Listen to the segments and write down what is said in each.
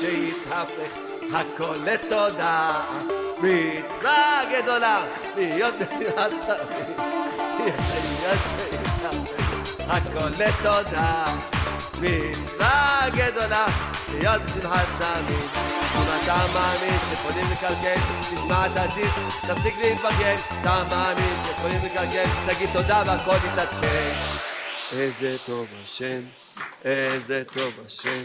שיתהפך הכל לתודה. מצווה גדולה להיות בשמחת תמיד יש שיתהפך הכל לתודה. מצווה גדולה להיות בשמחת תמיד אם אתה מאמין שיכולים לקלקל, תשמע את הדיסק, תפסיק להתבגן אתה מאמין שיכולים לקלקל, תגיד תודה והכל יתעדכן איזה טוב השם, איזה טוב השם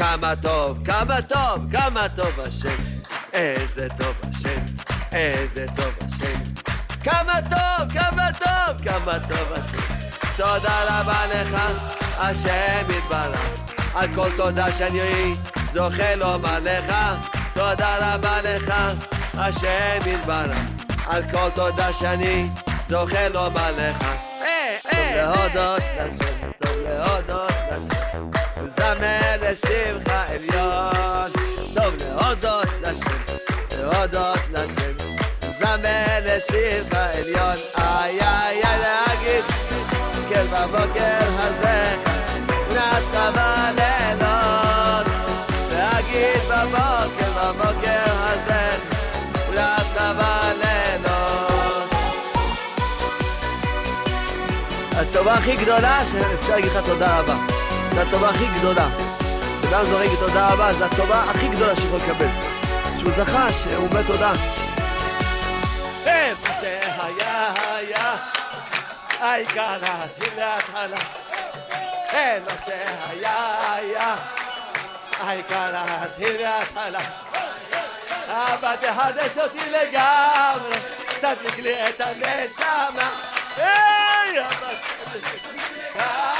כמה טוב, כמה טוב, כמה טוב השם, איזה טוב השם, איזה טוב השם, כמה טוב, כמה טוב, כמה טוב השם. תודה רבה לך, השם יתברך, על כל תודה שאני זוכה לומר לך, תודה רבה לך, השם יתברך, על כל תודה שאני זוכה לומר לך. טוב להודות לשם, טוב להודות זמר לשמך עליון, טוב להודות לשם, להודות לשם, זמר לשמך עליון, איי איי איי להגיד, כן בבוקר הזה, נתת בלילות, להגיד בבוקר, בבוקר הזה, נתת בלילות. הטובה הכי גדולה שאפשר להגיד לך תודה רבה. זו הטובה הכי גדולה. אדם זורק תודה רבה, זו הטובה הכי גדולה שיכול לקבל. שהוא זכה, שהוא אומר תודה. איפה שהיה היה, היי קראתי להתחלה. איפה שהיה היה, היי קראתי להתחלה. אבא תחדש אותי לגמרי, תדליק לי את הנשמה. היי, אבא תחדש אותי לגמרי,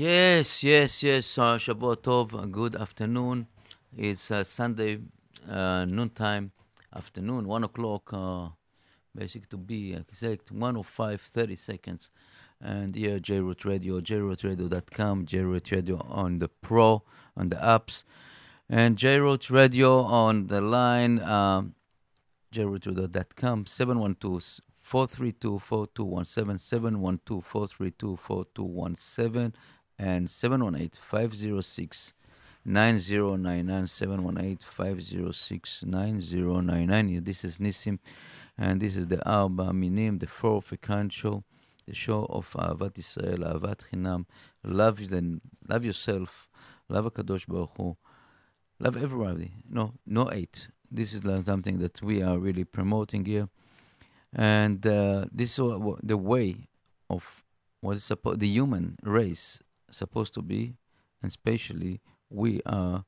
Yes, yes, yes. Uh, Shavua Tov. Good afternoon. It's uh, Sunday uh, noontime, afternoon, one o'clock. Uh, basic to be exact, 105, 30 seconds. And here, JRoot Radio, jrootradio.com, JRoot Radio on the Pro, on the apps, and JRoot Radio on the line. Um, jrootradio.com 712 432 4217 712 432 4217 and 718 506 9099 718 506 9099 this is Nissim and this is the Arba Minim the Four fourth account show the show of Ahavat Israel Ahavat Chinam. Love then. Love yourself. Love HaKadosh Baruch Hu. Love everybody. No, no hate. This is something that we are really promoting here, and uh, this is the way of what is supposed the human race supposed to be, and especially we are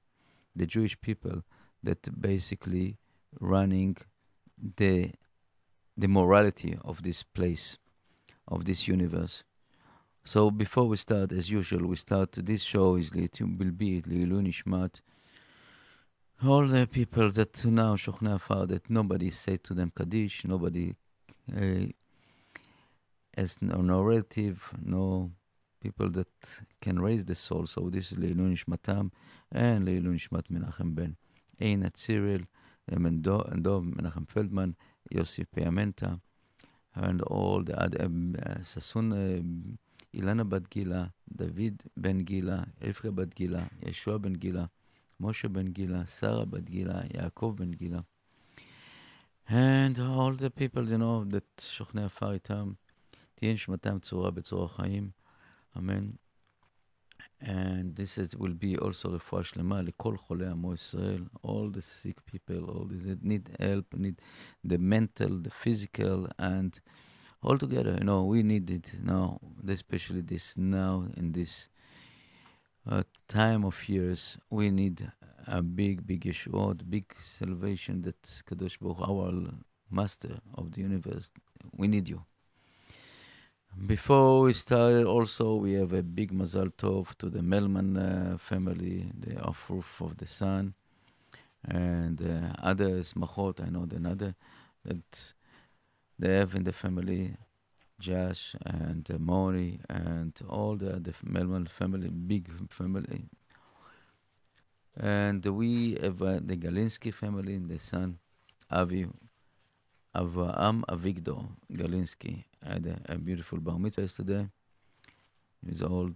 the Jewish people that basically running the the morality of this place, of this universe. So before we start, as usual, we start. This show is lit- will be Leilu Nishmat all the people that now Shochnei Afar that nobody say to them Kaddish, nobody uh, has no, no relative, no people that can raise the soul. So this is Leilu Nishmatam and Leilu Nishmat Menachem Ben. Einat Cyril, and Dov Menachem Feldman, Yossi Piamenta, and all the other, um, uh, Sassoon, uh, Ilana Bat Gila, David Ben Gila, Efra Bat Gila, Yeshua Ben Gila, Moshe Ben Gila, Sarah Bat Gila, Yaakov Ben Gila, and all the people, you know, that שוכני עפר איתם, תהיה נשמתם צורה בצורה חיים, אמן. And this is, will be also רפואה שלמה לכל חולי עמו ישראל, all the sick people, all the, that need help, need the mental, the physical, and all together. You know, we need it now, especially this now in this uh, time of years. We need a big, big Yeshuot, big salvation that Kadosh Baruch, our Master of the universe, we need you. Before we start, also we have a big Mazal Tov to the Melman uh, family, the Afruf of the Sun, and uh, other I know the other that they have in the family, Josh and uh, Mori and all the other Melman family, big family. And we have uh, the Galinsky family and the son, Avi, Avraham Avigdor Galinsky had a, a, beautiful bar mitzvah yesterday. His old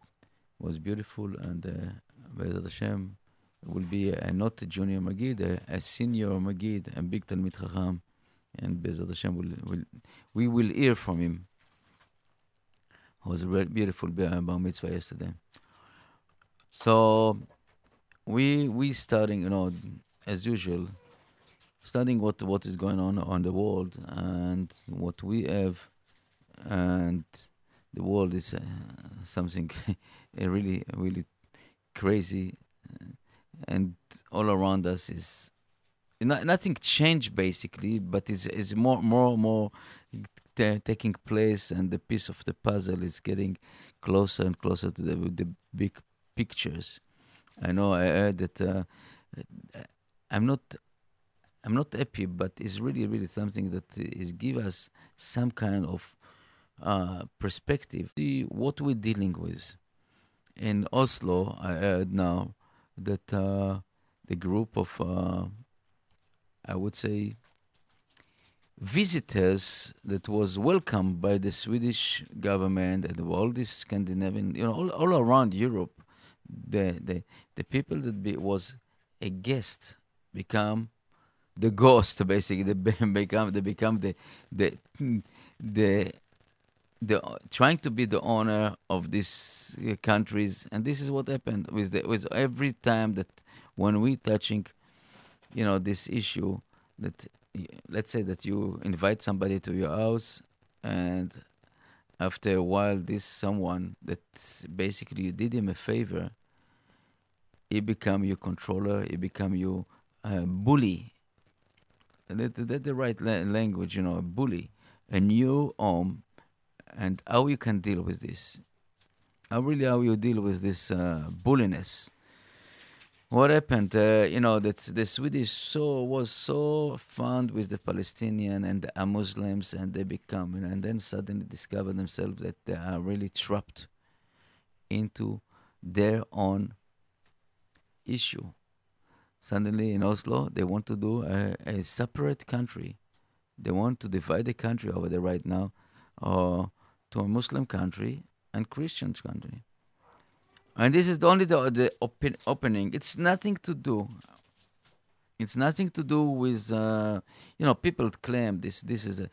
was beautiful, and uh, Be'ezat Hashem will be a, not a junior Magid, a, a senior Magid, a big Talmid Chacham, and Be'ezat Hashem will, will, we will hear from him. It was a beautiful bar mitzvah yesterday. So we we starting, you know, as usual studying what what is going on on the world and what we have, and the world is uh, something really really crazy, and all around us is not, nothing changed basically, but it's it's more more more t- taking place, and the piece of the puzzle is getting closer and closer to the the big pictures. I know I heard that. Uh, I'm not I'm not happy, but it's really, really something that is give us some kind of uh, perspective. See what we're dealing with. In Oslo, I heard now that uh, the group of, uh, I would say, visitors that was welcomed by the Swedish government and all this Scandinavian, you know, all, all around Europe, the the the people that be, was a guest become the ghost basically they become they become the the the the trying to be the owner of these uh, countries. And this is what happened with the, with every time that when we touching you know this issue that let's say that you invite somebody to your house and after a while this someone that basically you did him a favor he become your controller he become your uh, bully that, that the right la- language, you know, a bully, a new home, and how you can deal with this. How really how you deal with this uh, bulliness. What happened? Uh, you know that the Swedish so was so fond with the Palestinian and the Muslims, and they become, you know, and then suddenly discover themselves that they are really trapped into their own issue suddenly in Oslo they want to do a, a separate country. They want to divide the country over there right now uh, to a Muslim country and Christian country. And this is only the, the open, opening. It's nothing to do. It's nothing to do with uh, you know people claim this this is a,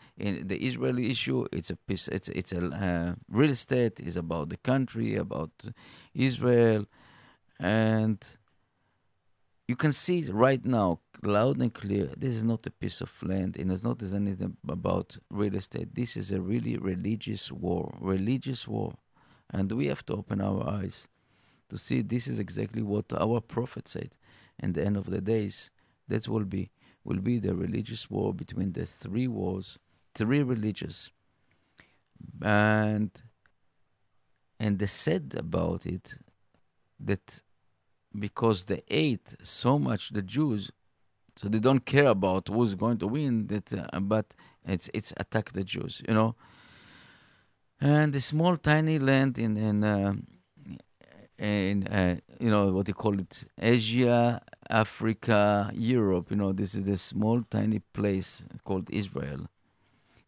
the Israeli issue. It's a piece. It's it's a uh, real estate is about the country about Israel, and you can see right now, loud and clear, this is not a piece of land and it's not anything about real estate. This is a really religious war, religious war. And we have to open our eyes to see this is exactly what our prophet said. And the end of the days, that will be will be the religious war between the three wars, three religious, And and they said about it that because they hate so much the Jews, so they don't care about who's going to win. That, uh, but it's it's attack the Jews, you know. And the small tiny land in in uh, in uh, you know what they call it, Asia, Africa, Europe. You know, this is a small tiny place called Israel,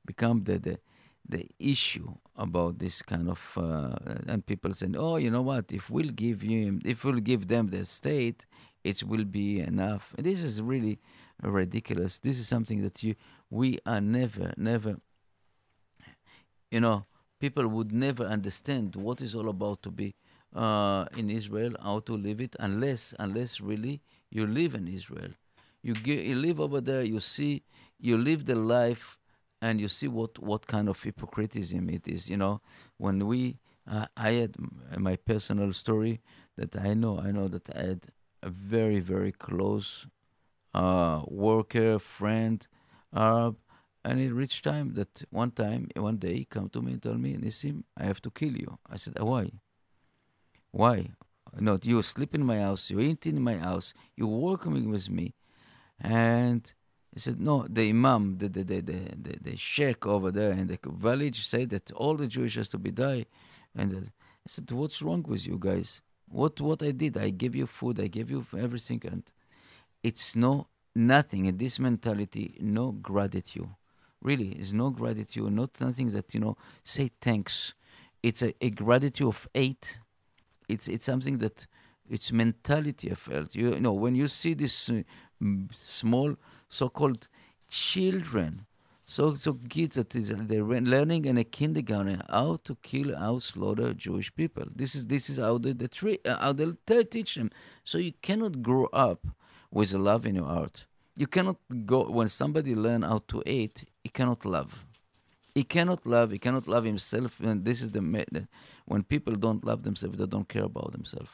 become the the the issue about this kind of uh, and people saying, "Oh, you know what? If we'll give you, if we'll give them the state, it will be enough." This is really ridiculous. This is something that you we are never, never. You know, people would never understand what is all about to be uh, in Israel how to live it unless unless really you live in Israel. You, you live over there, you see, you live the life, and you see what, what kind of hypocritism it is. You know, when we, uh, I had my personal story that I know, I know that I had a very, very close uh, worker, friend, Arab, and it reached time that one time, one day, he come to me and tell me, Nissim, I have to kill you. I said, why? Why? No, you sleep in my house, you eat in my house, you're working with me. And he said, no, the imam, the, the, the, the, the, sheikh over there in the village say that all the Jewish has to be die. And uh, I said, what's wrong with you guys? What what I did? I gave you food, I gave you everything. And it's no, nothing in this mentality, no gratitude. Really, it's no gratitude, not something that, you know, say thanks. It's a, a gratitude of eight it's it's something that it's mentality I felt. You, you know, when you see this uh, small so-called children, so so kids that is they're learning in a kindergarten how to kill, how to slaughter Jewish people. This is this is how they, they treat, uh, how they teach them. So you cannot grow up with love in your heart. You cannot go when somebody learn how to eat. He cannot love. He cannot love. He cannot love himself. And this is the, the when people don't love themselves, they don't care about themselves.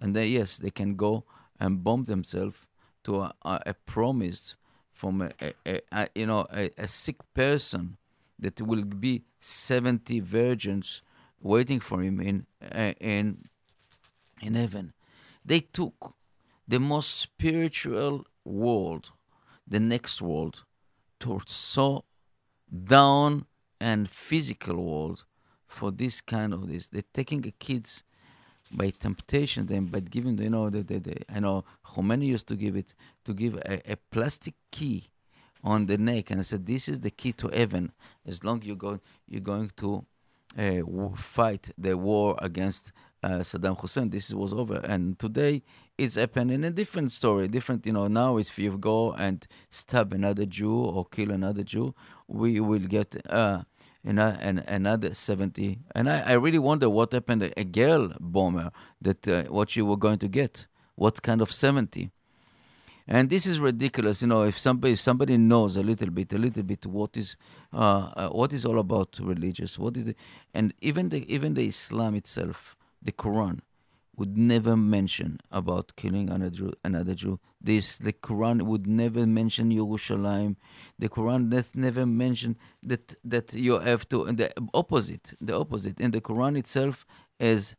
And they, yes, they can go and bomb themselves to a, a, a promise from a, a, a you know a, a, sick person that will be 70 virgins waiting for him in uh, in in heaven. They took the most spiritual world, the next world, towards so down and physical world for this kind of this. They're taking the kids by temptation them by giving you know the, the, the I know Khomeini used to give it to give a, a, plastic key on the neck. And I said this is the key to heaven. As long you go you're going to uh, fight the war against uh, Saddam Hussein. This was over. And today it's happening a different story different you know now if you go and stab another Jew or kill another Jew we will get uh, and, and another 70. And I, I really wonder what happened a girl bomber that uh, what you were going to get. What kind of 70? And this is ridiculous, you know. If somebody if somebody knows a little bit, a little bit what is uh, uh, what is all about religious, what is, the, and even the even the Islam itself, the Quran, would never mention about killing another another Jew. This the Quran would never mention Yerushalayim. The Quran does never mention that that you have to the opposite. The opposite. In the Quran itself is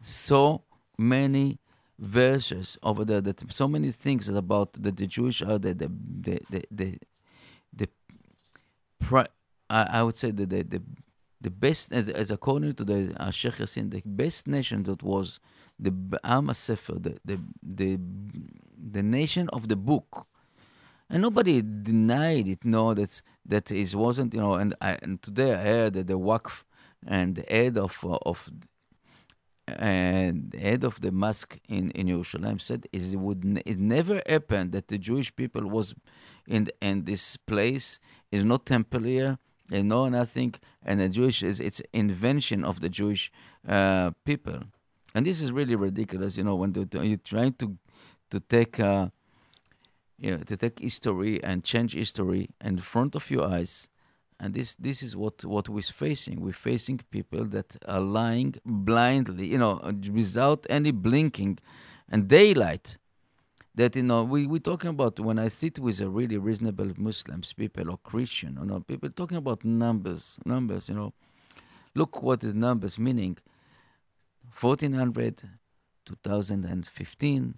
so many verses over there that so many things about that the Jewish are the the the the the, the, the I, I would say the the, the the best, as, as according to the uh, Sheikh Yassin, the best nation that was the Am Sefer, the, the, the, the nation of the book. And nobody denied it, no, that that it wasn't, you know. And, I, and today I heard that the Waqf and the head of uh, of and head of the mosque in in Jerusalem said is it would it never happened that the Jewish people was in in this place is not temple here they know nothing, and the Jewish is it's invention of the Jewish uh, people, and this is really ridiculous. You know, when you're trying to to take uh, you know, to take history and change history in front of your eyes, and this this is what what we're facing. We're facing people that are lying blindly, you know, without any blinking, and daylight that you know we we talking about when I sit with a really reasonable Muslims people or Christian, you know, people talking about numbers, numbers. You know, look what is numbers meaning. 1400, 2015,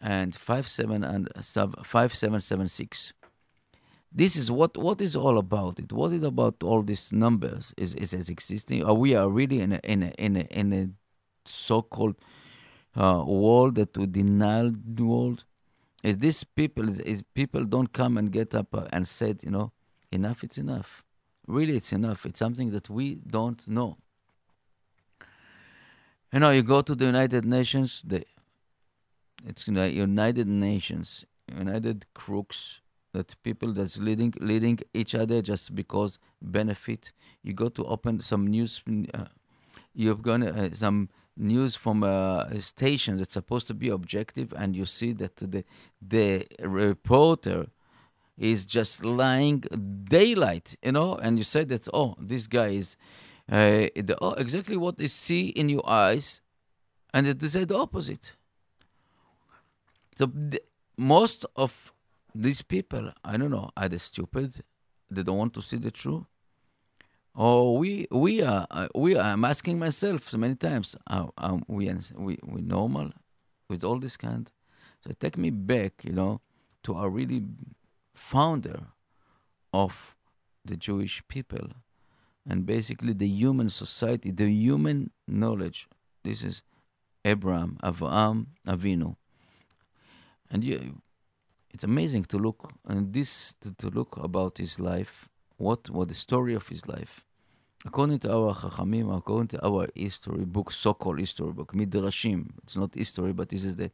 and 57 and uh, 5776. This is what what is all about it. What is about all these numbers? Is is, is existing? Are we are really in a in a in a, in a so-called uh, world deny the world. Is this people is people don't come and get up uh, and said, you know, enough, it's enough. Really, it's enough. It's something that we don't know. You know, you go to the United Nations, the it's you know, United Nations, United crooks, that people that's leading leading each other just because benefit. You go to open some news, uh, you've gone uh, some news from a station that's supposed to be objective, and you see that the the reporter is just lying daylight, you know, and you say that oh, this guy is uh, the, oh, exactly what they see in your eyes, and they say the opposite. So the, most of these people, I don't know, are they stupid? They don't want to see the truth. Or we we are uh, we are. I'm asking myself so many times. Are, are we we we normal with all this kind? So take me back, you know, to our really founder of the Jewish people and basically the human society, the human knowledge. This is Abraham, Avraham, Avinu. And you, it's amazing to look and this to, to look about his life, what what the story of his life. According to our Chachamim, according to our history book, so-called history book, Midrashim, it's not history, but this is the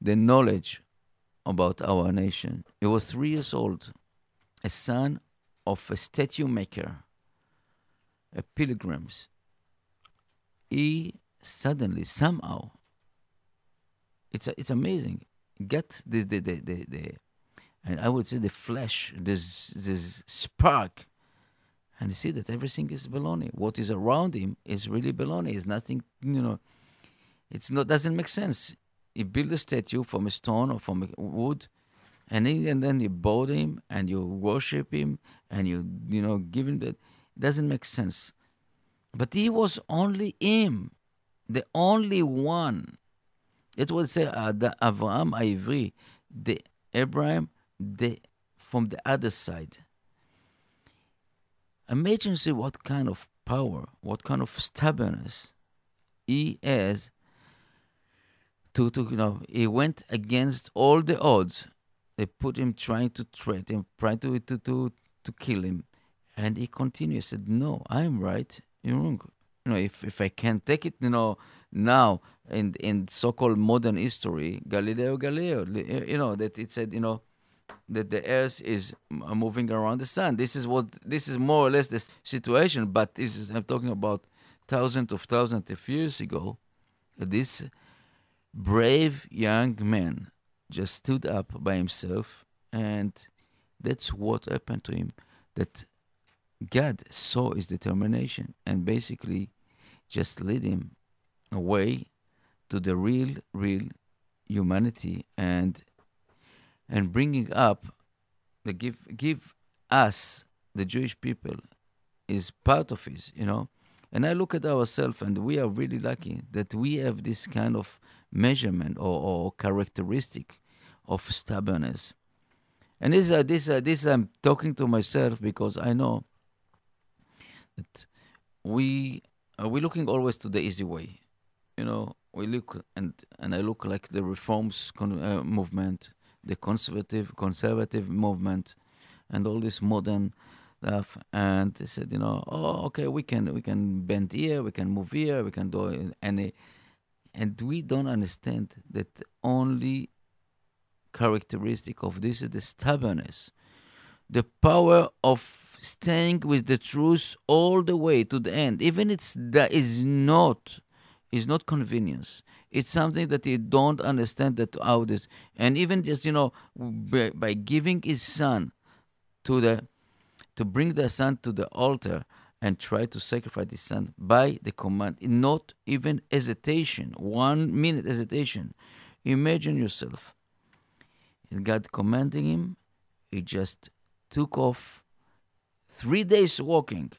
the knowledge about our nation. He was three years old, a son of a statue maker, a pilgrims. He suddenly, somehow, it's it's amazing. Get the the the the, the and I would say the flesh, this this spark, and you see that everything is baloney. What is around him is really baloney. It's nothing, you know. It's not doesn't make sense you build a statue from a stone or from a wood, and then, and then you bow him and you worship him and you you know give him that. It doesn't make sense. But he was only him, the only one. It was say uh, the Avraham Ivri, the Abraham, the from the other side. Imagine see what kind of power, what kind of stubbornness he has to, to you know he went against all the odds. They put him trying to threaten him, trying to to to, to kill him, and he continued. Said, "No, I'm right. You're wrong. You know, if if I can't take it, you know, now in in so-called modern history, Galileo Galilei, you know that it said, you know." That the earth is uh, moving around the sun. This is what this is more or less the situation. But this is I'm talking about thousands of thousands of years ago. This brave young man just stood up by himself, and that's what happened to him. That God saw his determination and basically just led him away to the real, real humanity and and bringing up the give give us the Jewish people is part of his, you know. And I look at ourselves, and we are really lucky that we have this kind of measurement or, or characteristic of stubbornness. And this, uh, this, uh, this I'm talking to myself because I know that we uh, we're looking always to the easy way. You know, we look and and I look like the reforms con- uh, movement, the conservative conservative movement, and all this modern stuff. And they said, you know, oh, okay, we can we can bend here, we can move here, we can do any and we don't understand that the only characteristic of this is the stubbornness, the power of staying with the truth all the way to the end, even it's that is not is not convenience. It's something that you don't understand that how this, and even just you know by, by giving his son to the to bring the son to the altar and try to sacrifice his son by the command, not even hesitation, one minute hesitation. Imagine yourself. God commanding him, he just took off three days walking.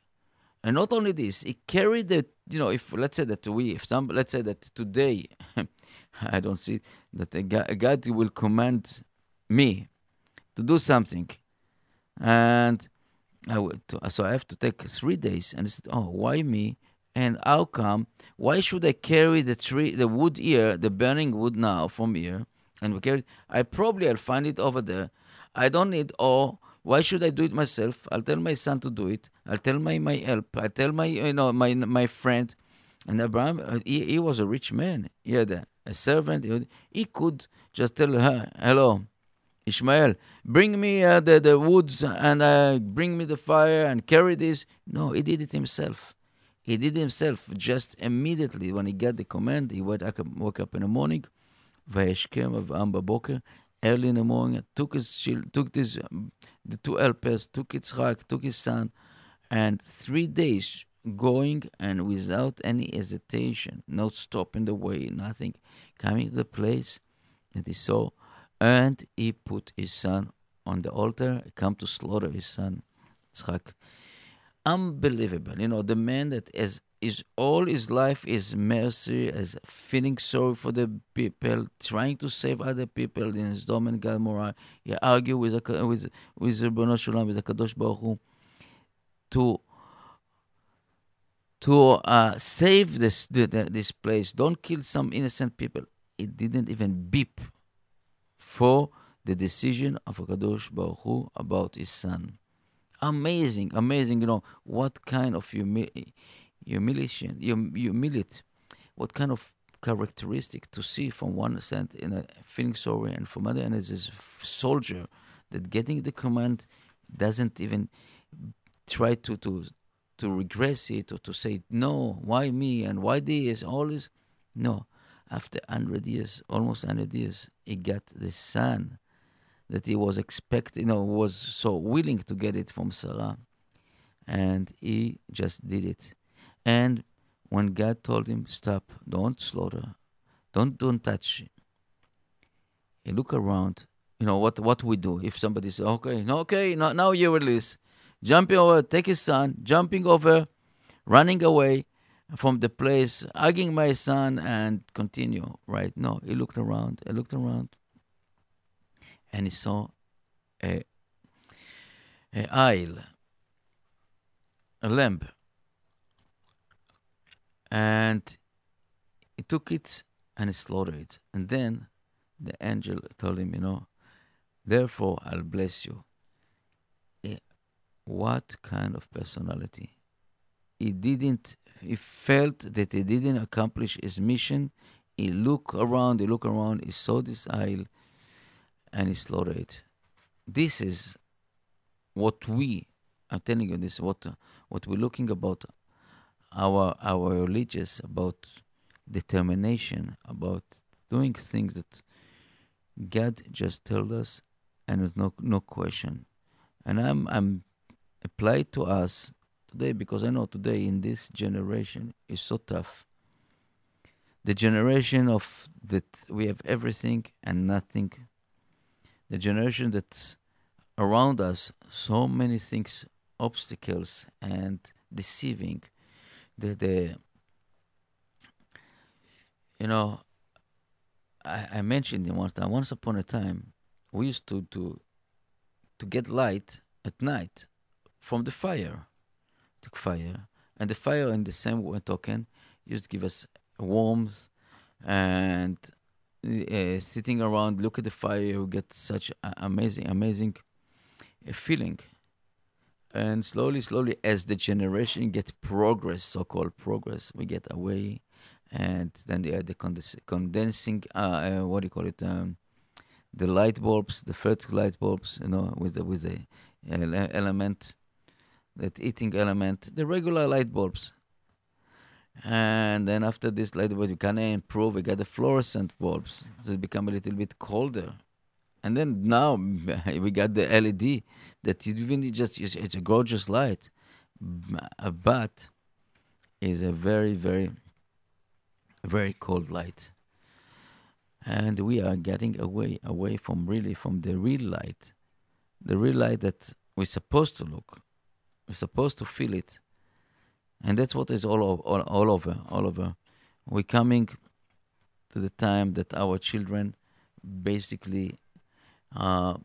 And not only this, he carried the, you know, if let's say that we, if some, let's say that today, I don't see that God, God will command me to do something. And I would, so I have to take three days. And I said, oh, why me? And how come? Why should I carry the tree, the wood here, the burning wood now from here? And we carry. I probably I'll find it over there. I don't need. Oh, why should I do it myself? I'll tell my son to do it. I'll tell my my help. I tell my you know my my friend. And Abraham, uh, he, he was a rich man. He had a, a servant. He, he could just tell her, "Hello, Ishmael, bring me uh, the, the woods and uh, bring me the fire and carry this. No, he did it himself. He did himself just immediately when he got the command. He woke up, woke up in the morning, וישכם אברהם בבוקר, early in the morning, took his child, took his, um, the two helpers, took Yitzchak, took his son, and three days going and without any hesitation, no stop in the way, nothing, coming to the place that he saw, and he put his son on the altar, come to slaughter his son, Yitzchak. Unbelievable. You know, the man that is is all his life is mercy, is feeling sorry for the people, trying to save other people in his Sodom and Gomorrah. He argue with with with Shel Olam, with the Kadosh Baruch Hu, to to uh, save this this place. Don't kill some innocent people. It didn't even beep for the decision of Kadosh Baruch Hu about his son. Amazing, amazing. You know what kind of humility humiliation, hum, humility, what kind of characteristic to see from one side in a feeling sorry, and from other end is this soldier that getting the command doesn't even try to to to regress it or to say no, why me and why this, all this. No, after hundred years, almost hundred years, he got the son that he was expecting, you know, was so willing to get it from Sarah, and he just did it. And when God told him, "Stop! Don't slaughter! Don't don't touch," he look around. You know what what we do if somebody says, "Okay, okay, no, now you release," jumping over, take his son, jumping over, running away from the place, hugging my son, and continue. Right? No, he looked around. He looked around, and he saw a a ayil, a lamp and he took it and he slaughtered it. And then the angel told him, You know, therefore I'll bless you. Eh, what kind of personality? He didn't, he felt that he didn't accomplish his mission. He looked around, he looked around, he saw this ayil and he slaughtered it. This is what we, I'm telling you this, what, what we're looking about our our religious about determination, about doing things that God just told us, and with no no question. And I'm I'm applied to us today because I know today in this generation is so tough. The generation of that we have everything and nothing. The generation that's around us so many things, obstacles and deceiving the the you know I, I mentioned it once time once upon a time we used to to to get light at night from the fire. Took fire and the fire in the same token used to give us warmth and uh, sitting around look at the fire you get such amazing amazing feeling and slowly, slowly, as the generation get progress, so-called progress, we get away, and then the condens- condensing, uh, uh, what do you call it, um, the light bulbs, the first light bulbs, you know, with the with the element, that eating element, the regular light bulbs. And then after this light bulb, you can improve. We got the fluorescent bulbs, it become a little bit colder. And then now we got the LED that you really just it's a gorgeous light, uh, but is a very very very cold light. And we are getting away away from really from the real light, the real light that we're supposed to look, we're supposed to feel it, and that's what is all all, all over all over. We're coming to the time that our children basically uh,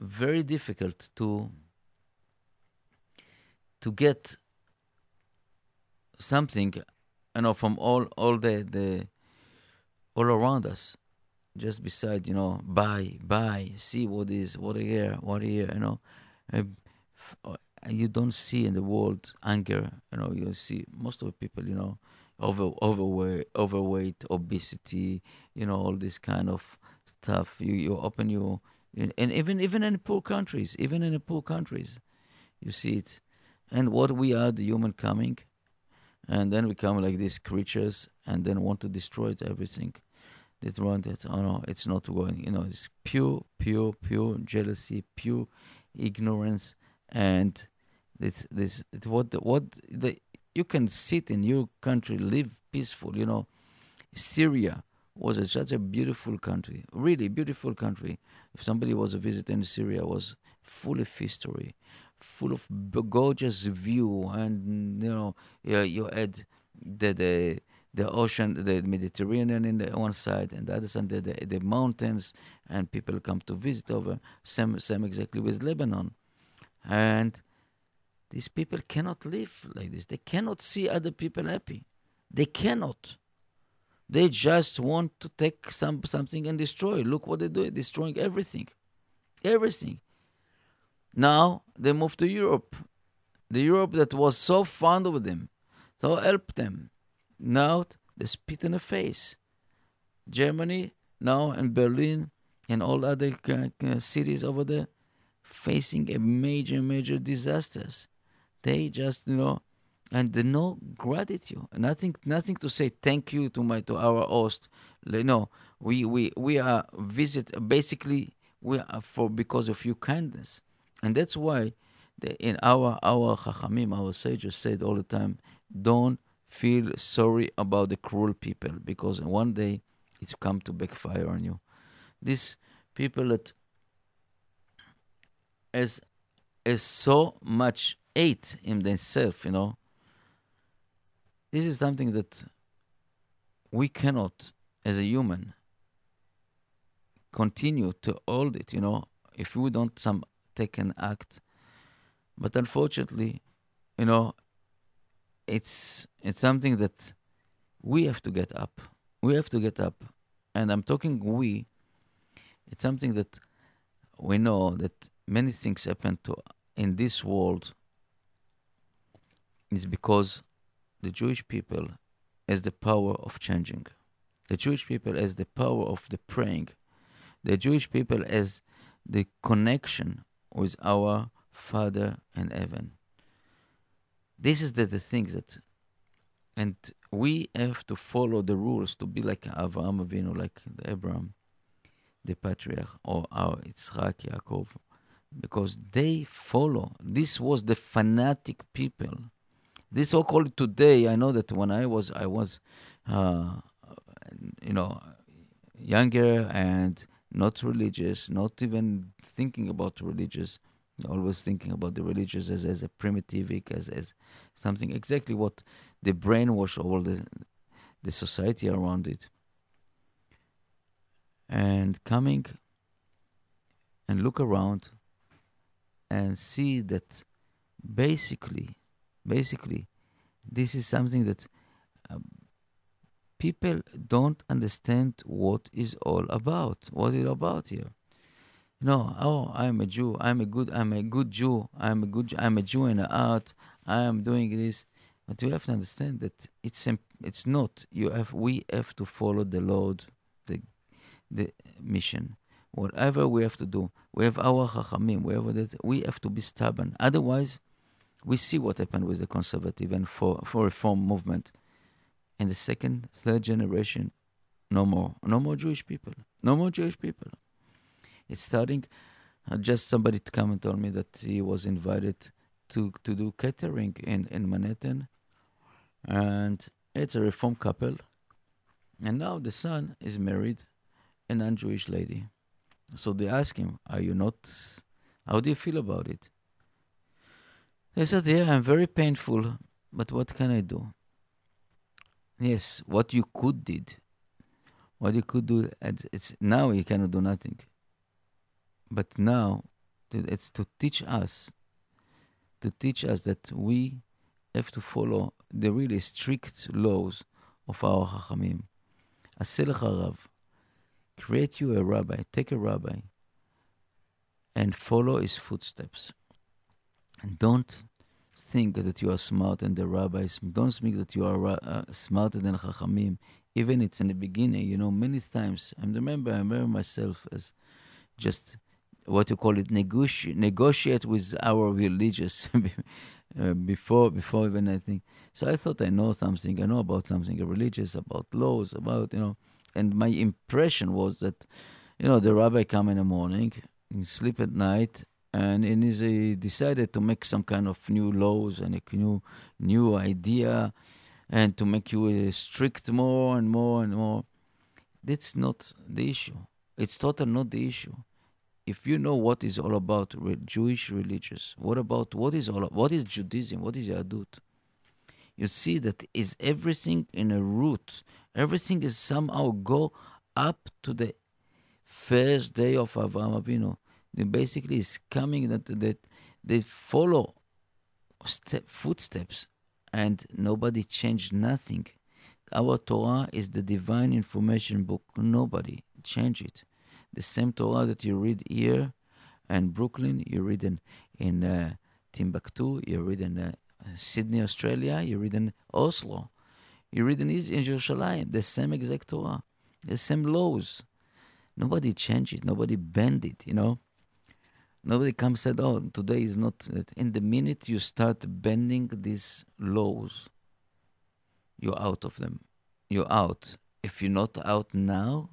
very difficult to to get something you know from all all the the all around us. Just beside you know buy buy see what is what here what here you know. Uh, you don't see in the world anger you know. You see most of the people you know over overweight overweight obesity you know all this kind of stuff. You you open your and even even in poor countries, even in the poor countries, you see it. And what we are, the human coming, and then we come like these creatures, and then want to destroy everything. This one, that oh no, it's not going. You know, it's pure, pure, pure jealousy, pure ignorance, and it's this, it, what, the, what the, you can sit in your country, live peaceful. You know, Syria was a, such a beautiful country, really beautiful country. If somebody was a in Syria, was full of history, full of gorgeous view, and you know, you, you had the the the ocean, the Mediterranean in the one side, and the other side the, the, the mountains, and people come to visit over. Same same exactly with Lebanon, and these people cannot live like this. They cannot see other people happy. They cannot. They just want to take some something and destroy. Look what they do, destroying everything. Everything. Now they move to Europe. The Europe that was so fond of them, so helped them. Now they spit in the face. Germany now and Berlin and all other cities over there facing a major, major disasters. They just, you know, and no gratitude, nothing, nothing to say thank you to my to our host. Know, we we we are visit basically we are for because of your kindness, and that's why the, in our our chachamim, our sages said all the time, don't feel sorry about the cruel people because one day it's come to backfire on you. These people that as as so much hate in themselves, you know. This is something that we cannot, as a human, continue to hold it, you know, if we don't some take an act. But unfortunately, you know, it's it's something that we have to get up. We have to get up. And I'm talking we. It's something that we know that many things happen to in this world is because the Jewish people has the power of changing. The Jewish people has the power of the praying. The Jewish people has the connection with our Father in heaven. This is the, the things that, and we have to follow the rules to be like Avraham Avinu, like Abraham, the patriarch, or our Yitzchak, Yaakov, because they follow. This was the fanatic people this so-called today, I know that when I was, I was, uh, you know, younger and not religious, not even thinking about religious, always thinking about the religious as, as a primitive, as, as something exactly what the brainwash all the, the society around it. And coming and look around and see that basically Basically, this is something that um, people don't understand what is all about. What is it about here? Know, oh, I'm a Jew. I'm a good. I'm a good Jew. I'm a good. I'm a Jew in art. I am doing this. But you have to understand that it's it's not. You have we have to follow the Lord, the the mission. Whatever we have to do, we have our chachamim. Whatever that, we have to be stubborn. Otherwise, we see what happened with the conservative and for, for reform movement. In the second, third generation, no more. No more Jewish people. No more Jewish people. It's starting. Uh, just somebody to come and told me that he was invited to, to do catering in, in Manhattan. And it's a reform couple. And now the son is married, a non Jewish lady. So they ask him, Are you not? How do you feel about it? They said, Yeah, I'm very painful, but what can I do? Yes, what you could did, what you could do, it's now you cannot do nothing. But now, it's to teach us, to teach us that we have to follow the really strict laws of our Chachamim. Aselech Rav, create you a rabbi, take a rabbi, and follow his footsteps. And don't think that you are smarter than the rabbis. Don't think that you are uh, smarter than Chachamim. Even it's in the beginning, you know, many times. I remember, I remember myself as just what you call it, negotiate, negotiate with our religious uh, before before even anything. So I thought I know something. I know about something religious, about laws, about you know. And my impression was that, you know, the rabbi come in the morning, sleep at night, and in his, he decided to make some kind of new laws and a new new idea, and to make you strict more and more and more. That's not the issue. It's totally not the issue if you know what is all about re- Jewish religious, what about what is all what is Judaism, what is Yahudut, you see that is everything in a root. Everything is somehow go up to the first day of Avraham Avinu. Basically is coming that that they follow step, footsteps, and nobody changed nothing. Our Torah is the divine information book. Nobody change it the same Torah that you read here in Brooklyn, you read in, in uh, Timbuktu, you read in uh, Sydney, Australia, you read in Oslo, you read in, in Jerusalem, the same exact Torah, the same laws. Nobody changed it, nobody bend it, you know. Nobody comes said, oh, today is not. In the minute you start bending these laws, you're out of them. You're out. If you're not out now,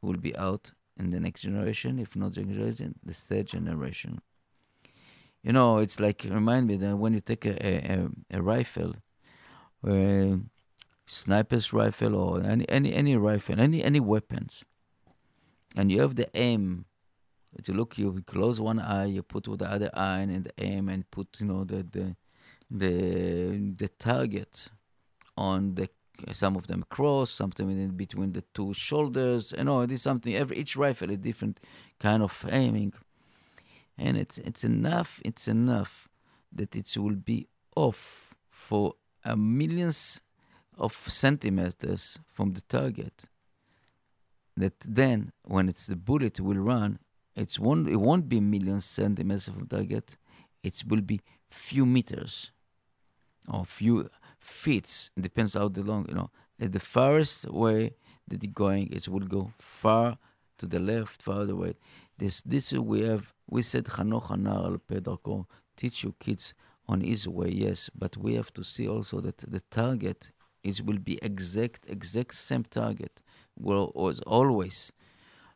you will be out in the next generation, if not generation, the third generation. You know, it's like remind me that when you take a a, a rifle, a sniper's rifle or any any any rifle, any any weapons, and you have the aim. To look, you close one eye, you put with the other eye and the aim, and put you know the the the the target on the some of them cross, something in between the two shoulders. You know, it is something. Every each rifle a different kind of aiming, and it's it's enough. It's enough that it will be off for a millions of centimeters from the target. That then, when it's the bullet will run, it's one. It won't be a million centimeters from target. It will be few meters, or few feet. It depends how the long, you know. The farthest way that you're going, it will go far to the left, far away. This, this we have. We said al teach your kids on his way. Yes, but we have to see also that the target is will be exact, exact same target. Well, was always.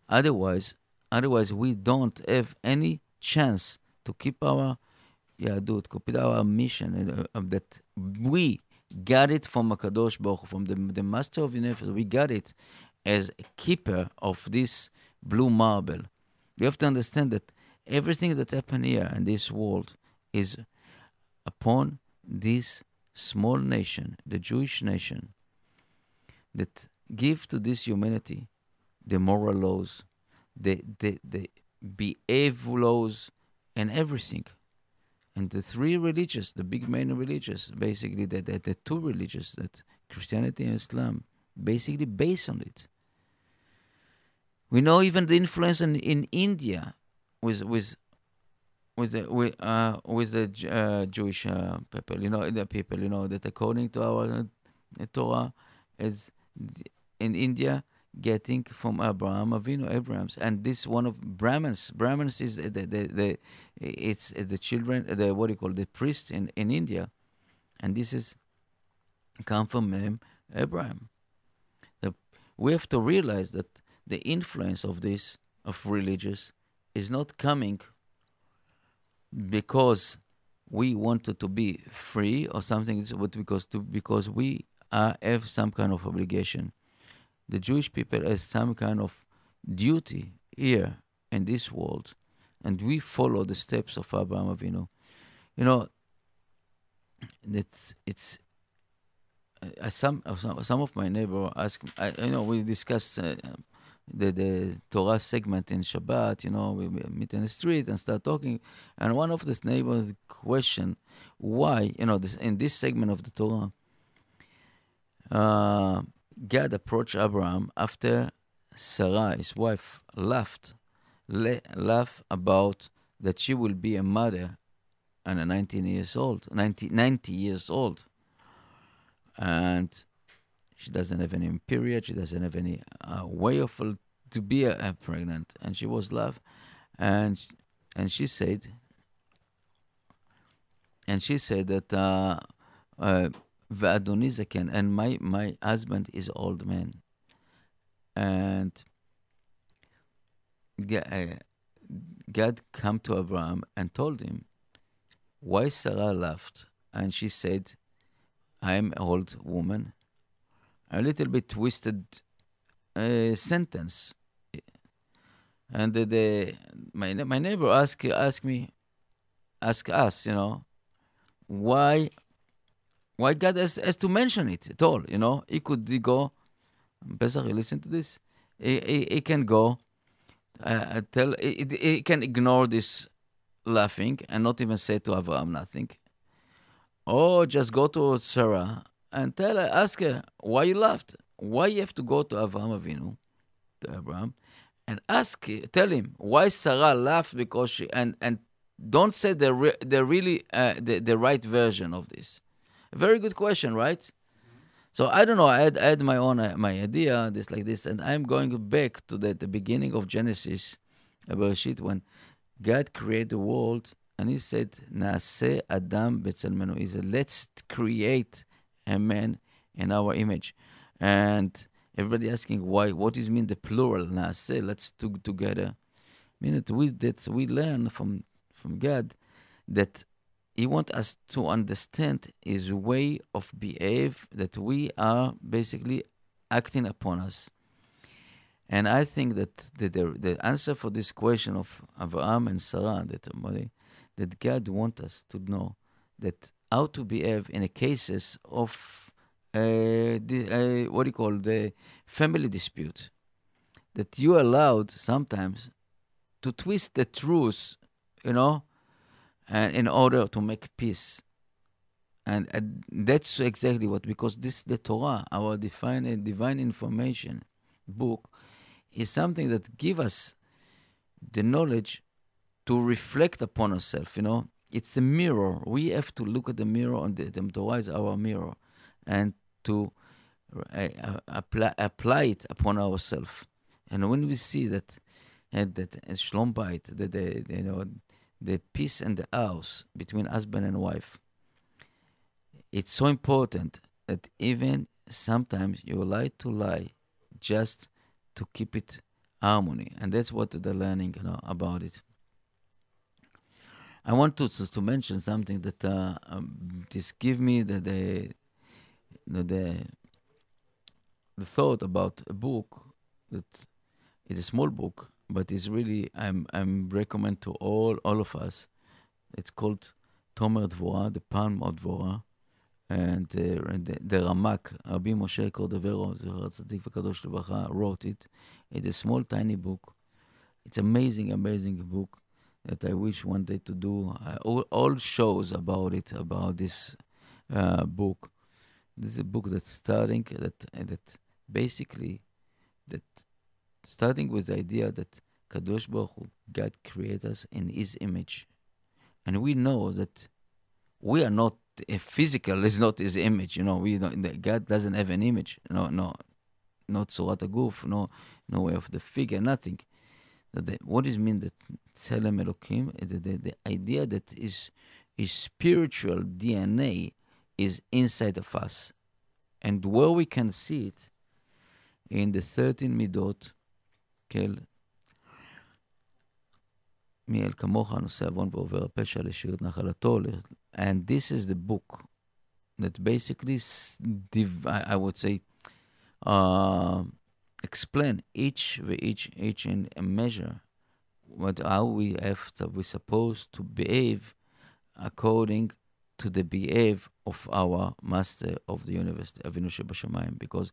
Otherwise, otherwise we don't have any chance to keep our yeah, dude, keep our mission uh, that we got it from Akadosh Baruch from the, the master of the universe. We got it as a keeper of this blue marble. You have to understand that everything that happened here in this world is upon this small nation, the Jewish nation, that give to this humanity the moral laws, the the, the behavior laws, and everything. And the three religious, the big main religious, basically the, the, the two religious, that Christianity and Islam, basically based on it. We know even the influence in, in India with with with the with, uh, with the uh, Jewish uh, people, you know, the people, you know, that according to our uh, Torah, is in India getting from Abraham Avinu, Abraham's, and this one of Brahmins. Brahmins is the the, the it's the children, the what do you call the priest in in India, and this is come from name Abraham. The, we have to realize that the influence of this of religious is not coming because we wanted to be free or something, but because to because we are, have some kind of obligation the Jewish people has some kind of duty here in this world, and we follow the steps of Abraham Avinu. You know, it's it's uh, some, some some of my neighbor ask. You know, we discuss uh, the the Torah segment in Shabbat. You know, we meet in the street and start talking, and one of the neighbors question why you know this in this segment of the Torah. Uh, God approached Abraham after Sarah, his wife, laughed, le- laughed about that she will be a mother and a 19 years old, 90, 90 years old. And she doesn't have any period, she doesn't have any uh, way of uh, to be a pregnant. And she was laughed. And, and she said, and she said that uh, "Va'adoni zaken," and my my husband is old man, and uh, God come to Abraham and told him why Sarah laughed, and she said, "I am old woman." A little bit twisted uh, sentence, and the, the my my neighbor asked asked me, ask us, you know, why why God has, has to mention it at all, you know? He could go, Pesach, listen to this. He, he, he can go, uh, tell, he, he can ignore this laughing and not even say to Abraham nothing. Or just go to Sarah and tell her, ask her, why you laughed? Why you have to go to Avraham Avinu, to Abraham, and ask, tell him why Sarah laughed because she, and, and don't say the, re, the really, uh, the, the right version of this. Very good question, right? So I don't know. I had, I had my own uh, my idea, this like this, and I'm going back to the, the beginning of Genesis, Bereshit, when God created the world, and He said, "Naase Adam b'tzelmenu." He said, "Let's create a man in our image," and everybody asking why. What does mean the plural Naase? Let's do together. I mean that we that we learn from from God that he wants us to understand his way of behave that we are basically acting upon us. And I think that the, the, the answer for this question of Abraham and Sarah, that, that God wants us to know that how to behave in the cases of uh, the, uh, what do you call the family dispute. That you are allowed sometimes to twist the truth, you know, and in order to make peace. And, and that's exactly what, because this, the Torah, our divine, divine information book, is something that give us the knowledge to reflect upon ourselves. You know, it's a mirror. We have to look at the mirror, and the, the Torah is our mirror, and to uh, uh apply, apply it upon ourselves. And when we see that, and that uh, Shlom Bait, that the, you know the peace in the house between husband and wife. It's so important that even sometimes you lie to lie just to keep it harmony, and that's what they're learning you know, about it. I want to, to, to mention something that uh, um, this give me the the, the the the thought about a book that is a small book but it's really I'm I'm recommend to all all of us. It's called Tomer Dvora, the Palm of Dvora, and uh, the, the Ramak, Rabbi Moshe Cordovero, wrote it. It's a small, tiny book. It's amazing, amazing book that I wish one day to do uh, all, all, shows about it, about this uh, book. This is a book that's starting that that basically that starting with the idea that Kadosh Baruch Hu, God created us in His image, and we know that we are not a physical is not His image. You know, we don't, God doesn't have an image. No, no, not Surat Aguf, no, no way of the figure, nothing. The, what does mean that Tselem Elokim? The, the, the idea that his, his spiritual DNA is inside of us. And where we can see it in the 13 midot, Kel, מי אל כמוך נושא עוון ועובר הפשע לשיר את נחלתו. And this is the book that basically, I would say, uh, explain each each each in a measure what how we have to, we supposed to behave according to the behave of our master of the universe, Avinu Shebashamayim, because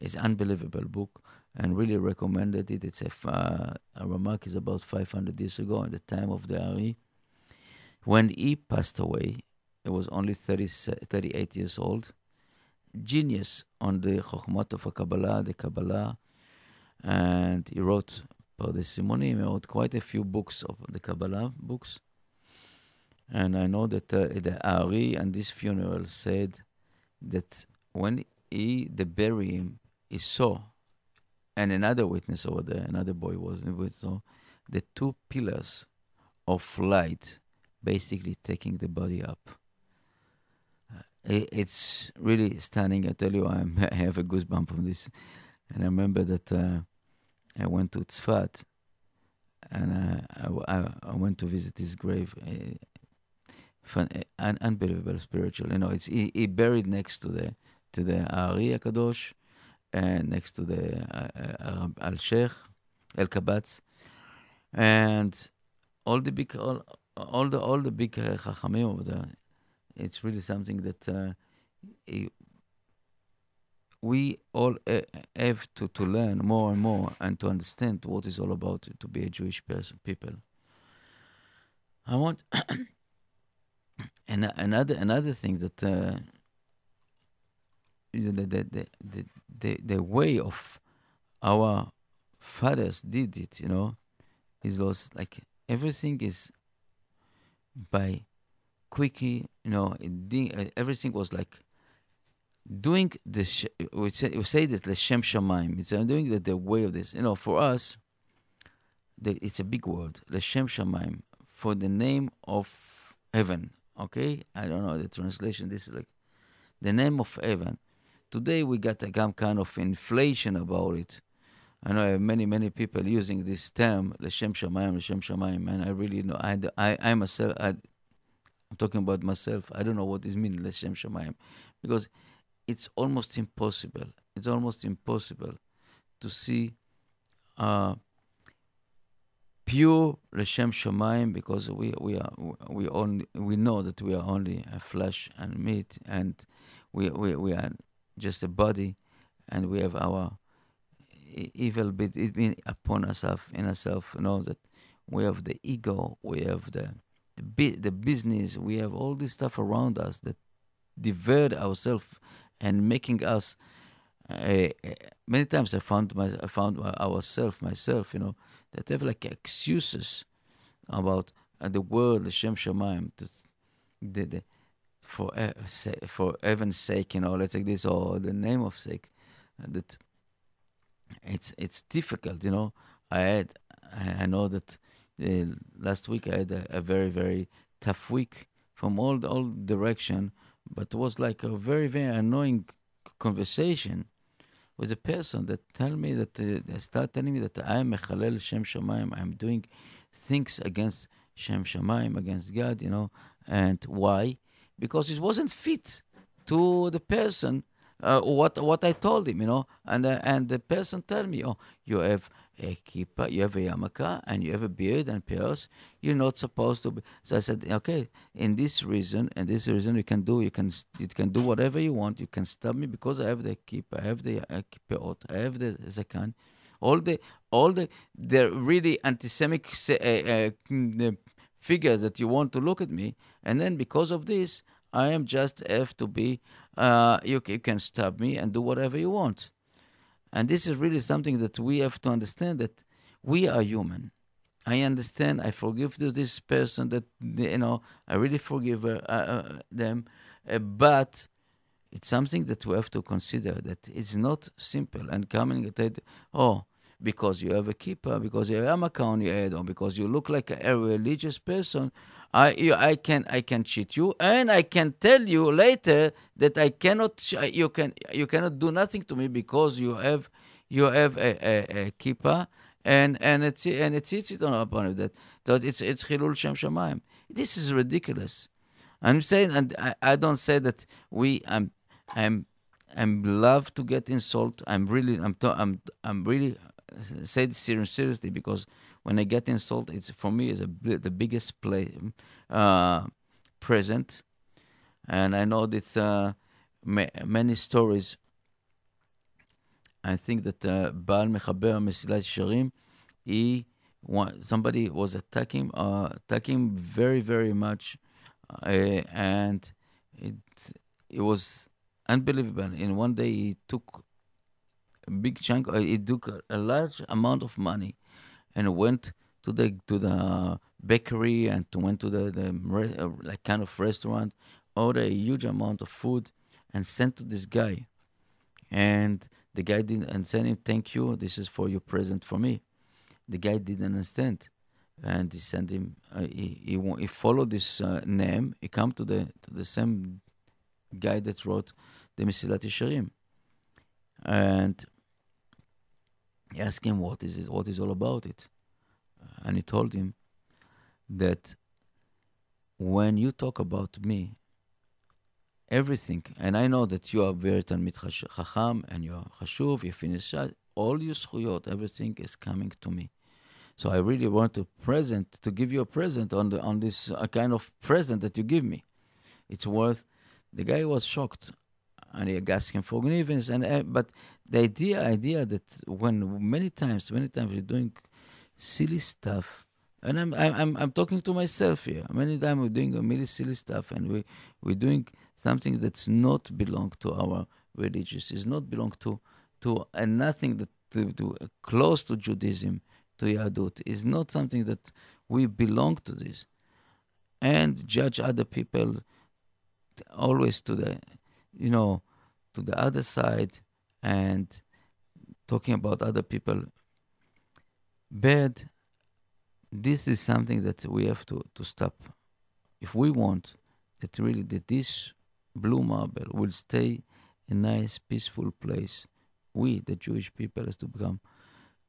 it's unbelievable book and really recommended it. It's a, uh, a Ramak is about 500 years ago, at the time of the Ari. When he passed away, he was only 30, 38 years old. Genius on the Chokhmat of Kabbalah, the Kabbalah, and he wrote the Rimonim, he wrote quite a few books of the Kabbalah books. And I know that uh, the Ari and this funeral said that when he, they bury him, he saw and another witness over there, another boy was with so the two pillars of light basically taking the body up. i- it's really stunning. I tell you, I have a goosebump from this. And I remember that uh, I went to Tzfat, and I I, I- I went to visit his grave. Uh, fun, uh, un- unbelievable spiritual. You know, it's he, he buried next to the to the Ari Kadosh, and next to the uh, uh, Al Sheikh Alkabetz, and all the big all, all the all the big uh, chachamim over there. It's really something that uh, we all uh, have to, to learn more and more and to understand what it's all about to be a Jewish person people. I want and another another thing that the, the, the, the, the, way of our fathers did it, you know, is was like everything is by quickly, you know, uh, everything was like doing the we say we say that l'shem shamayim. It's uh, doing the, the way of this. You know, for us, the, it's a big word, l'shem shamayim, for the name of heaven. Okay, I don't know the translation. This is like the name of heaven. Today we got a kind of inflation about it. I know I have many many people using this term l'shem shamayim, l'shem shamayim, and I really know I I I myself I, I'm talking about myself. I don't know what this means l'shem shamayim, because it's almost impossible. It's almost impossible to see uh, pure l'shem shamayim because we we are we only we know that we are only a flesh and meat and we we we are just a body and we have our evil bit upon ourselves in ourselves you know that. We have the ego we have the the, bi- the business we have all this stuff around us that divert ourselves and making us uh, many times I found my I found my, ourselves myself you know that have like excuses about uh, the word the Shem Shemaim the, the, for uh, for heaven's sake you know let's take this or the name of sake uh, that it's it's difficult you know I had I I know that uh, last week I had a, a very very tough week from all all direction but it was like a very very annoying conversation with a person that tell me that uh, start telling me that I am a mechalel Shem Shamayim. I'm doing things against Shem Shamayim, against God, you know. And why? Because it wasn't fit to the person. Uh, what what I told him, you know, and uh, and the person tell me, oh, you have a kippah, you have a yarmulke, and you have a beard and pears. You're not supposed to. Be. So I said, okay, in this reason, and this reason, you can do, you can you can do whatever you want. You can stop me because I have the kippah, I have the uh, kippeot, I have the zakan. All the all the the really anti-Semitic uh, uh, figures that you want to look at me, and then because of this, I am just have to be. Uh, you, you can stop me and do whatever you want. And this is really something that we have to understand that we are human. I understand. I forgive this person that you know. I really forgive uh, uh, them, uh, but it's something that we have to consider. That it's not simple and coming oh, because you have a kippah, because you have a on your head, or because you look like a religious person, I you, I can I can cheat you, and I can tell you later that I cannot you can you cannot do nothing to me because you have you have a, a, a kippah and and it's and it's it's on upon that that it's it's chilul shem shamayim. This is ridiculous. I'm saying, and I, I don't say that we I'm I'm I'm love to get insult. I'm really I'm I'm I'm really say this seriously because when I get insulted, it's for me is the biggest play uh, present, and I know that uh, ma- many stories. I think that uh, Baal Mechaber Mesilat Yesharim, he somebody was attacking uh, attacking very very much, uh, and it it was unbelievable. In one day, he took big chunk. It took a, large amount of money, and went to the to the bakery and went to the the uh, like kind of restaurant, ordered a huge amount of food, and sent to this guy, and the guy didn't and sent him thank you. This is for your present for me. The guy didn't understand, and he sent him. Uh, he, he he followed this uh, name. He come to the to the same guy that wrote the Mesilat Yesharim. And he asked him what is it, what is all about it. Uh, and he told him that when you talk about me, everything, and I know that you are very Talmid Chacham and you are Chashuv, you finish all your schuyot, everything is coming to me. So I really want to present to give you a present on the on this a kind of present that you give me. It's worth. The guy was shocked, and he asked him forgiveness. And uh, but the idea idea that when many times many times we're doing silly stuff, and I'm I'm I'm talking to myself here. Many times we're doing a really silly stuff, and we we're doing something that's not belong to our religious, is not belong to to and nothing that to, to uh, close to Judaism to Yahudut. is not something that we belong to this. And judge other people always to the, you know, to the other side and talking about other people bad. This is something that we have to, to stop. If we want that really that this blue marble will stay a nice, peaceful place, we, the Jewish people, has to become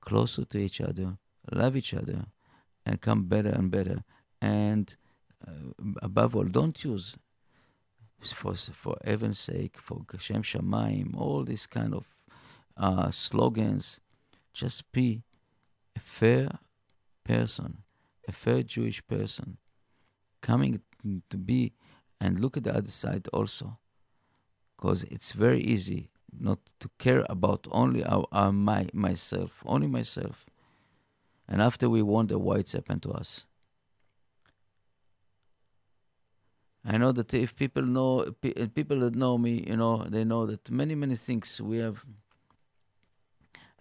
closer to each other, love each other, and come better and better. And uh, above all, don't use for for heaven's sake, for Shem Shamaim, all these kind of uh, slogans. Just be a fair person, a fair Jewish person, coming to be and look at the other side also, because it's very easy not to care about only our, our my myself, only myself. And after we wonder why it's happened to us. I know that if people know people that know me, you know, they know that many many things we have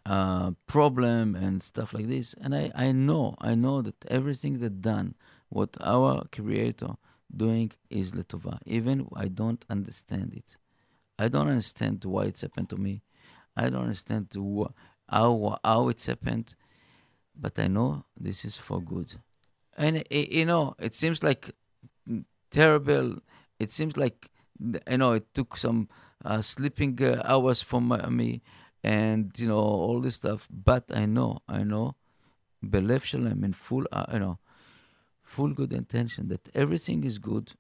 uh, problem and stuff like this. And I, I know, I know that everything that done, what our creator doing is letova. Even I don't understand it. I don't understand why it's happened to me. I don't understand wh- how how it's happened, but I know this is for good. And you know, it seems like terrible. It seems like you know it took some uh, sleeping uh, hours from me, and you know all this stuff. But I know, I know, belief shalom in full, uh, you know, full good intention that everything is good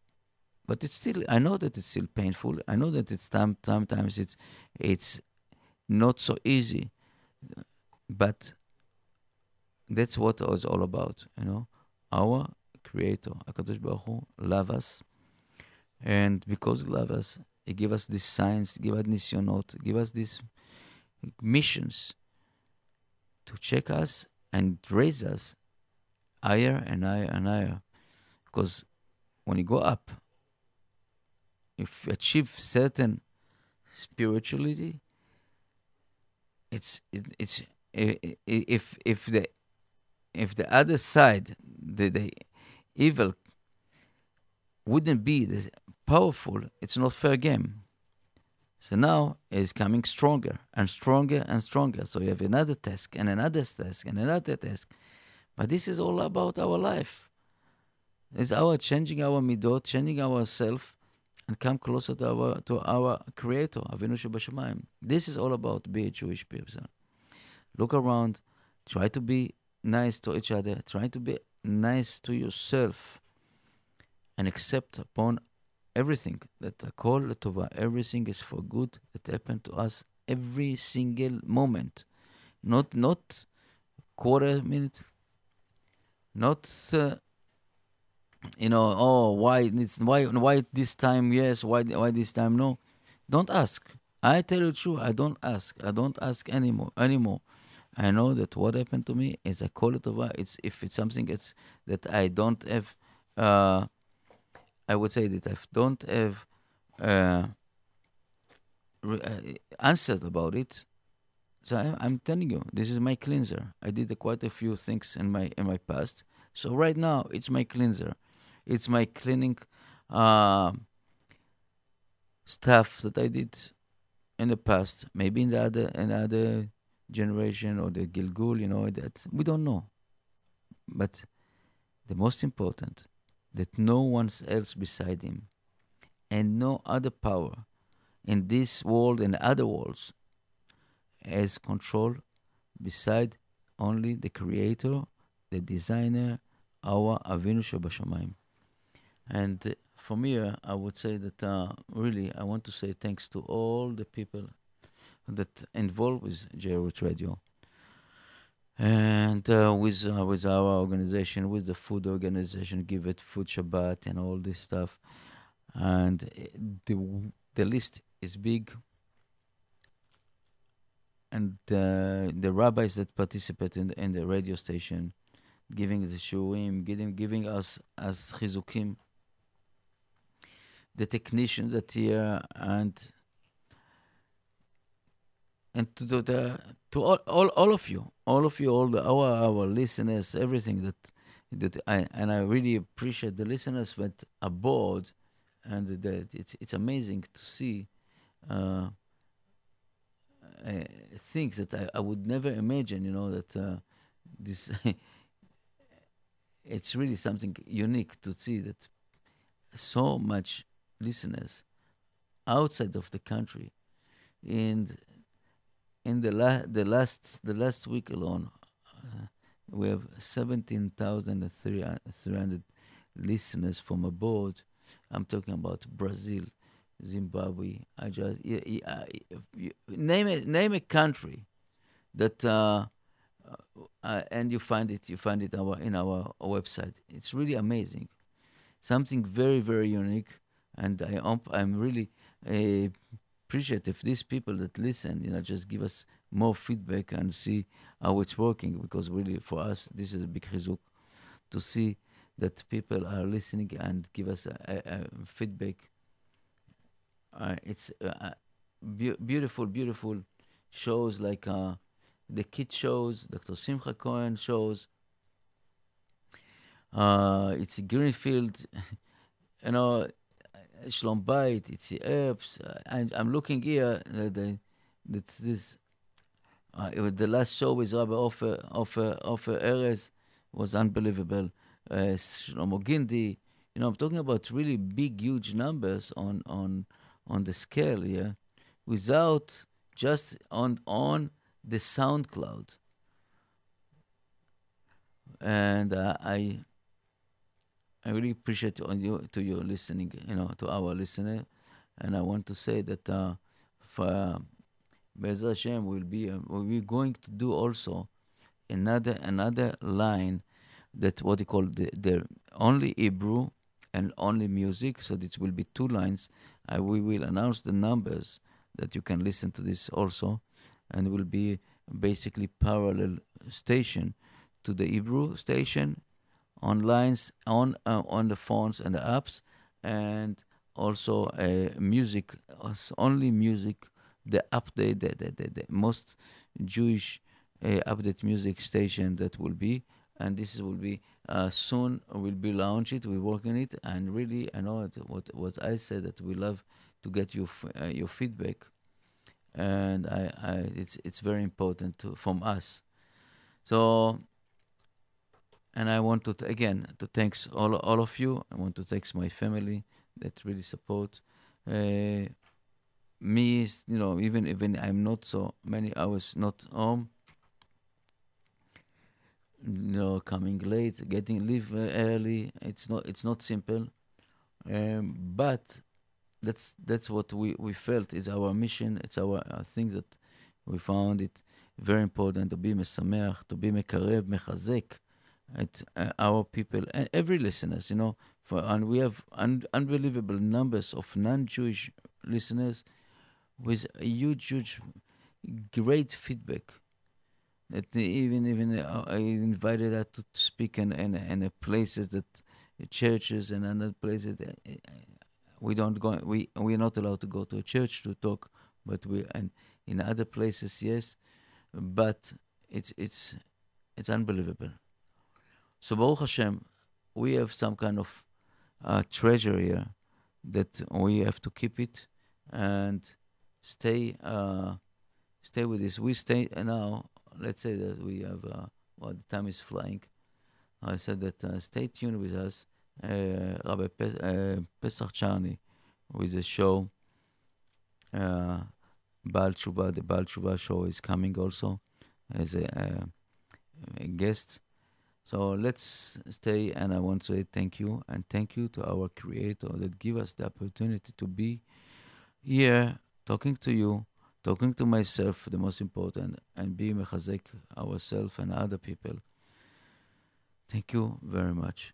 but it's still I know that it's still painful. I know that it's time, sometimes it's it's not so easy, but that's what it was all about. You know, our Creator, Hakadosh Baruch Hu, love us, and because He love us, He give us these signs, give us nisyonot, give us these missions to check us and raise us higher and higher and higher. Because when you go up, if you achieve certain spirituality, it's it, it's if if the if the other side, the, the evil, wouldn't be the powerful, it's not fair game. So now it's coming stronger and stronger and stronger. So you have another task and another task and another task. But this is all about our life. It's our changing our midot, changing ourselves and come closer to our to our Creator, Avinu Shebashamayim. This is all about being Jewish person. Look around, try to be nice to each other, try to be nice to yourself, and accept upon everything that call Tova, everything is for good that happened to us every single moment, not not quarter minute, not. Uh, you know, oh, why it's why why this time yes, why why this time no? Don't ask. I tell you true, I don't ask. I don't ask anymore anymore. I know that what happened to me is call it over. It's if it's something it's that I don't have. Uh, I would say that I don't have uh, re- uh, answered about it. So I, I'm telling you, this is my cleanser. I did quite a few things in my in my past. So right now, it's my cleanser. It's my cleaning uh, stuff that I did in the past. Maybe in the other another generation or the Gilgul, you know, that we don't know. But the most important, that no one else beside him and no other power in this world and other worlds has control beside only the creator, the designer, our Avinu Shebashamayim. And for me, I would say that uh, really I want to say thanks to all the people that involved with JRoot Radio. And uh, with uh, with our organization, with the food organization, give it food Shabbat and all this stuff, and uh, the the list is big, and uh, the rabbis that participate in the, in the radio station, giving the shiurim, giving giving us as chizukim, the technicians that here and and to the, the to all, all all of you, all of you, all the our our listeners, everything that that I and I really appreciate the listeners that aboard, and that it's it's amazing to see uh, uh, things that I, I would never imagine. You know that uh, this it's really something unique to see that so much listeners outside of the country and in the, la- the last the last week alone, uh, we have 17,300 listeners from abroad. I'm talking about Brazil, Zimbabwe. I just name it, name a country that uh, uh, and you find it you find it our in our website. It's really amazing, something very very unique, and I I'm really uh, appreciate if these people that listen, you know, just give us more feedback and see how it's working. Because really, for us, this is a big chizuk to see that people are listening and give us a, a, a feedback. Uh, it's uh, be- beautiful, beautiful shows like uh, the kid shows, Dr. Simcha Cohen shows. Uh, it's a Greenfield, you know. Shalom Bayit, it's the herbs. And I'm looking here that the, that this uh, the last show with Rabbi Ofer Ofer Ofer Erez was unbelievable. Uh, Shlomo Gindi, you know, I'm talking about really big, huge numbers on on on the scale here, without just on on the SoundCloud. And uh, I I really appreciate on you to your listening, you know, to our listener, and I want to say that uh, for uh, Be'ez Hashem will be uh, we're going to do also another another line that what they call the, the only Hebrew and only music. So this will be two lines. Uh, we will announce the numbers that you can listen to this also, and will be basically parallel station to the Hebrew station on uh, on the phones and the apps, and also uh, music, only music, the update, the, the, the, the most Jewish uh, update music station that will be, and this will be uh, soon will be launched. it. We work on it, and really, I know what what I said that we love to get your uh, your feedback, and I, I it's it's very important to, from us. So and I want to again to thanks all all of you. I want to thanks my family that really support uh, me. You know, even even I'm not so many hours not home. You know, coming late, getting leave uh, early. It's not it's not simple, um, but that's that's what we we felt is our mission. It's our, our thing that we found it very important to be mesameach, to be mekarev, mechazek at uh, our people and every listeners, you know, for and we have un- unbelievable numbers of non-Jewish listeners with a huge, huge, great feedback. That even even uh, I invited her to speak in in, in places that churches and other places that uh, we don't go we we're not allowed to go to a church to talk, but we and in other places yes, but it's it's it's unbelievable. So Baruch Hashem, we have some kind of uh, treasure here that we have to keep it and stay uh, stay with this. We stay now. Let's say that we have. Uh, well, the time is flying. I said that uh, stay tuned with us. Uh, Rabbi Pe- uh, Pesach Charney with the show. Uh, Baal Tshuva, the Baal Tshuva show is coming also as a, uh, a guest. So let's stay, and I want to say thank you and thank you to our Creator that give us the opportunity to be here talking to you, talking to myself, the most important, and be mechazek ourselves and other people. Thank you very much.